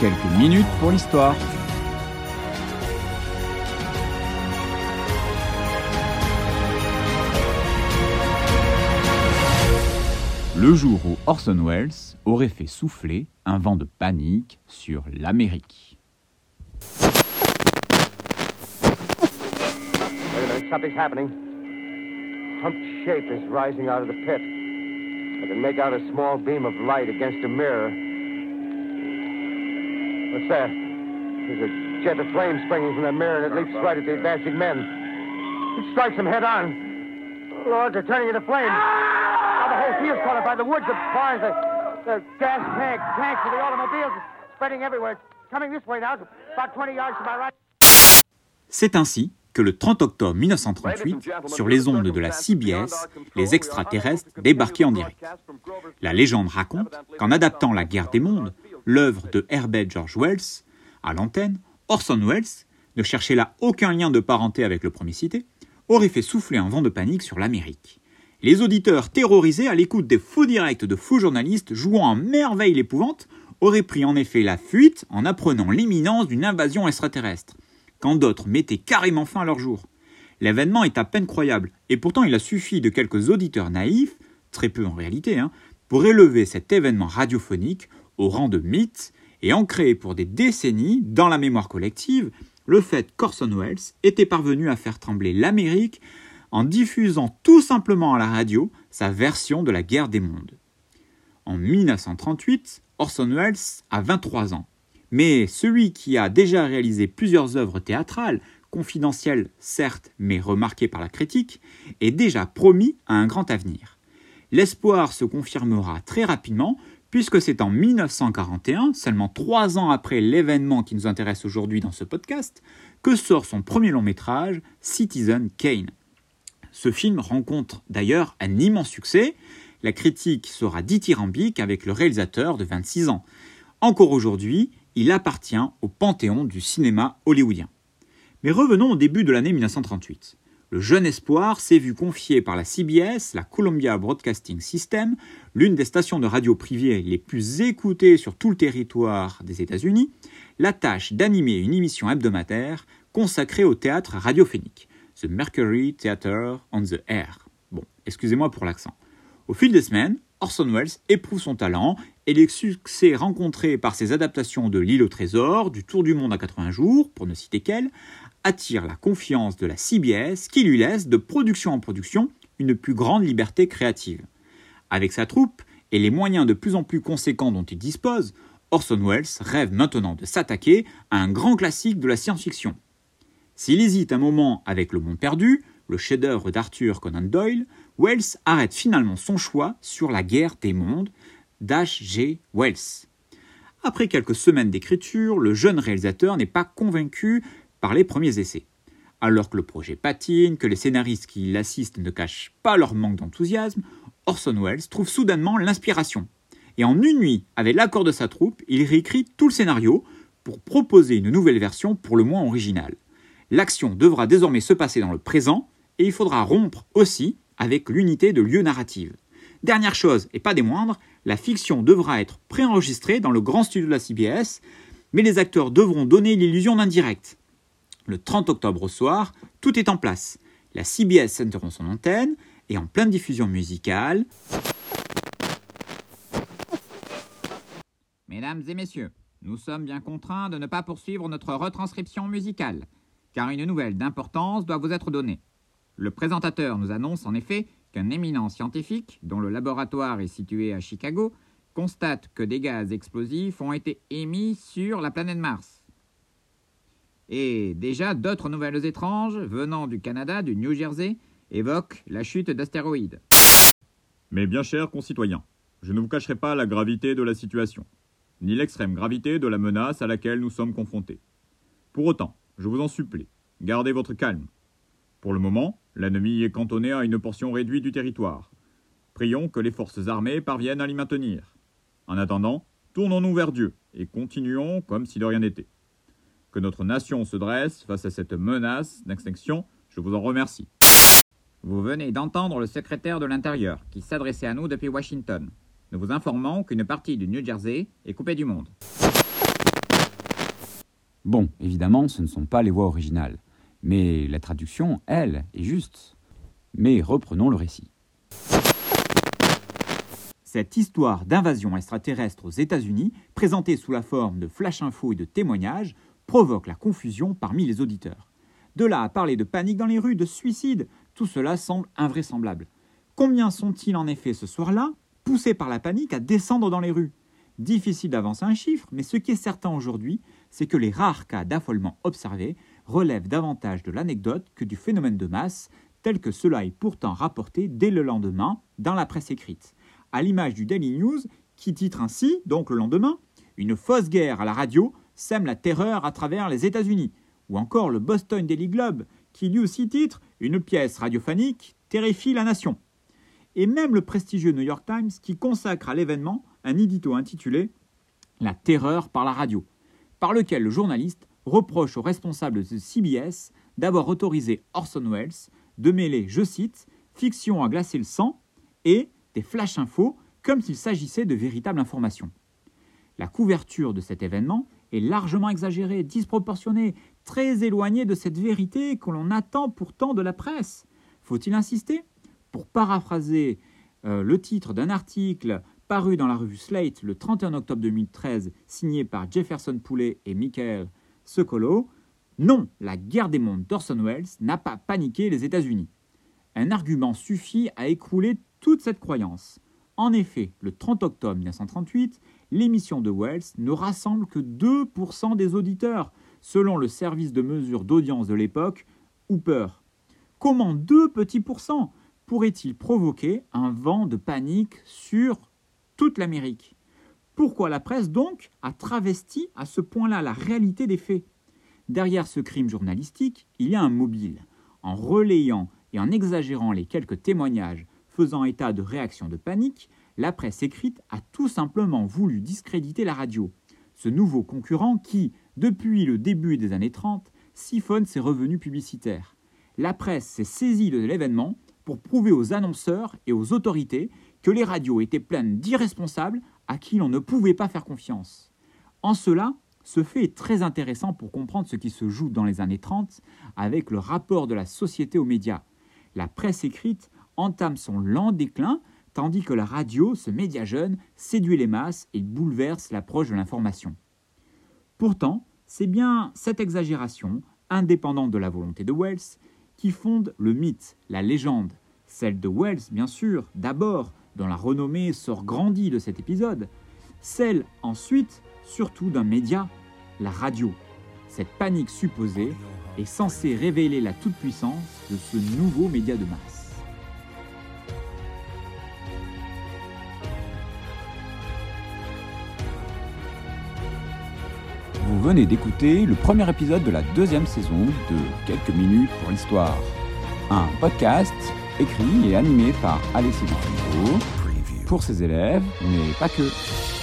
quelques minutes pour l'histoire. Le jour où Orson Welles aurait fait souffler un vent de panique sur l'Amérique. Something's happening. Humped shape is rising out of the pit. I can make out a small beam of light against a mirror. What's that? There's a jet of flame springing from the mirror and it leaps right at the advancing men. It strikes them head on. Lord, they're turning into flames. Now the whole field's caught up by the woods, the barns, the, the gas tanks, tanks of the automobiles, spreading everywhere. It's coming this way now, about 20 yards to my right. C'est ainsi que le 30 octobre 1938, sur les ondes de la CBS, les extraterrestres débarquaient en direct. La légende raconte qu'en adaptant La guerre des mondes, l'œuvre de Herbert George Wells, à l'antenne, Orson Welles, ne cherchait là aucun lien de parenté avec le premier cité, aurait fait souffler un vent de panique sur l'Amérique. Les auditeurs terrorisés à l'écoute des faux directs de faux journalistes jouant en merveille l'épouvante auraient pris en effet la fuite en apprenant l'imminence d'une invasion extraterrestre quand d'autres mettaient carrément fin à leur jour. L'événement est à peine croyable, et pourtant il a suffi de quelques auditeurs naïfs, très peu en réalité, hein, pour élever cet événement radiophonique au rang de mythe et ancrer pour des décennies dans la mémoire collective le fait qu'Orson Welles était parvenu à faire trembler l'Amérique en diffusant tout simplement à la radio sa version de la guerre des mondes. En 1938, Orson Welles a 23 ans. Mais celui qui a déjà réalisé plusieurs œuvres théâtrales, confidentielles certes, mais remarquées par la critique, est déjà promis à un grand avenir. L'espoir se confirmera très rapidement, puisque c'est en 1941, seulement trois ans après l'événement qui nous intéresse aujourd'hui dans ce podcast, que sort son premier long métrage, Citizen Kane. Ce film rencontre d'ailleurs un immense succès, la critique sera dithyrambique avec le réalisateur de 26 ans. Encore aujourd'hui, il appartient au panthéon du cinéma hollywoodien. Mais revenons au début de l'année 1938. Le jeune espoir s'est vu confier par la CBS, la Columbia Broadcasting System, l'une des stations de radio privées les plus écoutées sur tout le territoire des États-Unis, la tâche d'animer une émission hebdomadaire consacrée au théâtre radiophonique, The Mercury Theatre on the Air. Bon, excusez-moi pour l'accent. Au fil des semaines, Orson Welles éprouve son talent et les succès rencontrés par ses adaptations de L'île au trésor, du Tour du monde à 80 jours, pour ne citer qu'elle, attirent la confiance de la CBS qui lui laisse, de production en production, une plus grande liberté créative. Avec sa troupe et les moyens de plus en plus conséquents dont il dispose, Orson Welles rêve maintenant de s'attaquer à un grand classique de la science-fiction. S'il hésite un moment avec Le Monde perdu, le chef-d'œuvre d'Arthur Conan Doyle, Wells arrête finalement son choix sur La guerre des mondes d'H.G. Wells. Après quelques semaines d'écriture, le jeune réalisateur n'est pas convaincu par les premiers essais. Alors que le projet patine, que les scénaristes qui l'assistent ne cachent pas leur manque d'enthousiasme, Orson Welles trouve soudainement l'inspiration. Et en une nuit, avec l'accord de sa troupe, il réécrit tout le scénario pour proposer une nouvelle version pour le moins originale. L'action devra désormais se passer dans le présent et il faudra rompre aussi avec l'unité de lieu narrative. Dernière chose, et pas des moindres, la fiction devra être préenregistrée dans le grand studio de la CBS, mais les acteurs devront donner l'illusion d'un direct. Le 30 octobre au soir, tout est en place. La CBS interrompt son antenne et en pleine diffusion musicale. Mesdames et messieurs, nous sommes bien contraints de ne pas poursuivre notre retranscription musicale, car une nouvelle d'importance doit vous être donnée. Le présentateur nous annonce en effet qu'un éminent scientifique, dont le laboratoire est situé à Chicago, constate que des gaz explosifs ont été émis sur la planète Mars. Et déjà d'autres nouvelles étranges, venant du Canada, du New Jersey, évoquent la chute d'astéroïdes. Mes bien chers concitoyens, je ne vous cacherai pas la gravité de la situation, ni l'extrême gravité de la menace à laquelle nous sommes confrontés. Pour autant, je vous en supplie, gardez votre calme. Pour le moment, l'ennemi est cantonné à une portion réduite du territoire. Prions que les forces armées parviennent à l'y maintenir. En attendant, tournons-nous vers Dieu et continuons comme si de rien n'était. Que notre nation se dresse face à cette menace d'extinction, je vous en remercie. Vous venez d'entendre le secrétaire de l'Intérieur qui s'adressait à nous depuis Washington. Nous vous informons qu'une partie du New Jersey est coupée du monde. Bon, évidemment, ce ne sont pas les voix originales, mais la traduction, elle, est juste. Mais reprenons le récit. Cette histoire d'invasion extraterrestre aux États-Unis, présentée sous la forme de flash info et de témoignages, provoque la confusion parmi les auditeurs. De là à parler de panique dans les rues, de suicide, tout cela semble invraisemblable. Combien sont-ils en effet ce soir-là, poussés par la panique à descendre dans les rues? Difficile d'avancer un chiffre, mais ce qui est certain aujourd'hui, c'est que les rares cas d'affolement observés relèvent davantage de l'anecdote que du phénomène de masse, tel que cela est pourtant rapporté dès le lendemain dans la presse écrite, à l'image du Daily News qui titre ainsi, donc le lendemain, Une fausse guerre à la radio sème la terreur à travers les États-Unis, ou encore le Boston Daily Globe qui lui aussi titre Une pièce radiophonique terrifie la nation. Et même le prestigieux New York Times qui consacre à l'événement un édito intitulé La terreur par la radio, par lequel le journaliste reproche aux responsables de CBS d'avoir autorisé Orson Welles de mêler, je cite, fiction à glacer le sang et des flash infos comme s'il s'agissait de véritables informations. La couverture de cet événement est largement exagérée, disproportionnée, très éloignée de cette vérité que l'on attend pourtant de la presse. Faut-il insister? Pour paraphraser euh, le titre d'un article paru dans la revue Slate le 31 octobre 2013, signé par Jefferson Poulet et Michael Sokolo, non, la guerre des mondes d'Orson Welles n'a pas paniqué les États-Unis. Un argument suffit à écrouler toute cette croyance. En effet, le 30 octobre 1938, l'émission de Wells ne rassemble que 2% des auditeurs, selon le service de mesure d'audience de l'époque, Hooper. Comment deux petits pourcents pourraient-ils provoquer un vent de panique sur toute l'Amérique? Pourquoi la presse donc a travesti à ce point-là la réalité des faits? Derrière ce crime journalistique, il y a un mobile. En relayant et en exagérant les quelques témoignages faisant état de réactions de panique, la presse écrite a tout simplement voulu discréditer la radio, ce nouveau concurrent qui, depuis le début des années 30, siphonne ses revenus publicitaires. La presse s'est saisie de l'événement pour prouver aux annonceurs et aux autorités que les radios étaient pleines d'irresponsables à qui l'on ne pouvait pas faire confiance. En cela, ce fait est très intéressant pour comprendre ce qui se joue dans les années 30 avec le rapport de la société aux médias. La presse écrite entame son lent déclin, tandis que la radio, ce média jeune, séduit les masses et bouleverse l'approche de l'information. Pourtant, c'est bien cette exagération, indépendante de la volonté de Wells, qui fonde le mythe, la légende, celle de Wells, bien sûr, d'abord, dont la renommée sort grandie de cet épisode, celle ensuite, surtout d'un média, la radio. Cette panique supposée est censée révéler la toute-puissance de ce nouveau média de masse. Vous venez d'écouter le premier épisode de la deuxième saison de Quelques minutes pour l'histoire. Un podcast écrit et animé par Alessia Dufour pour ses élèves, mais pas que.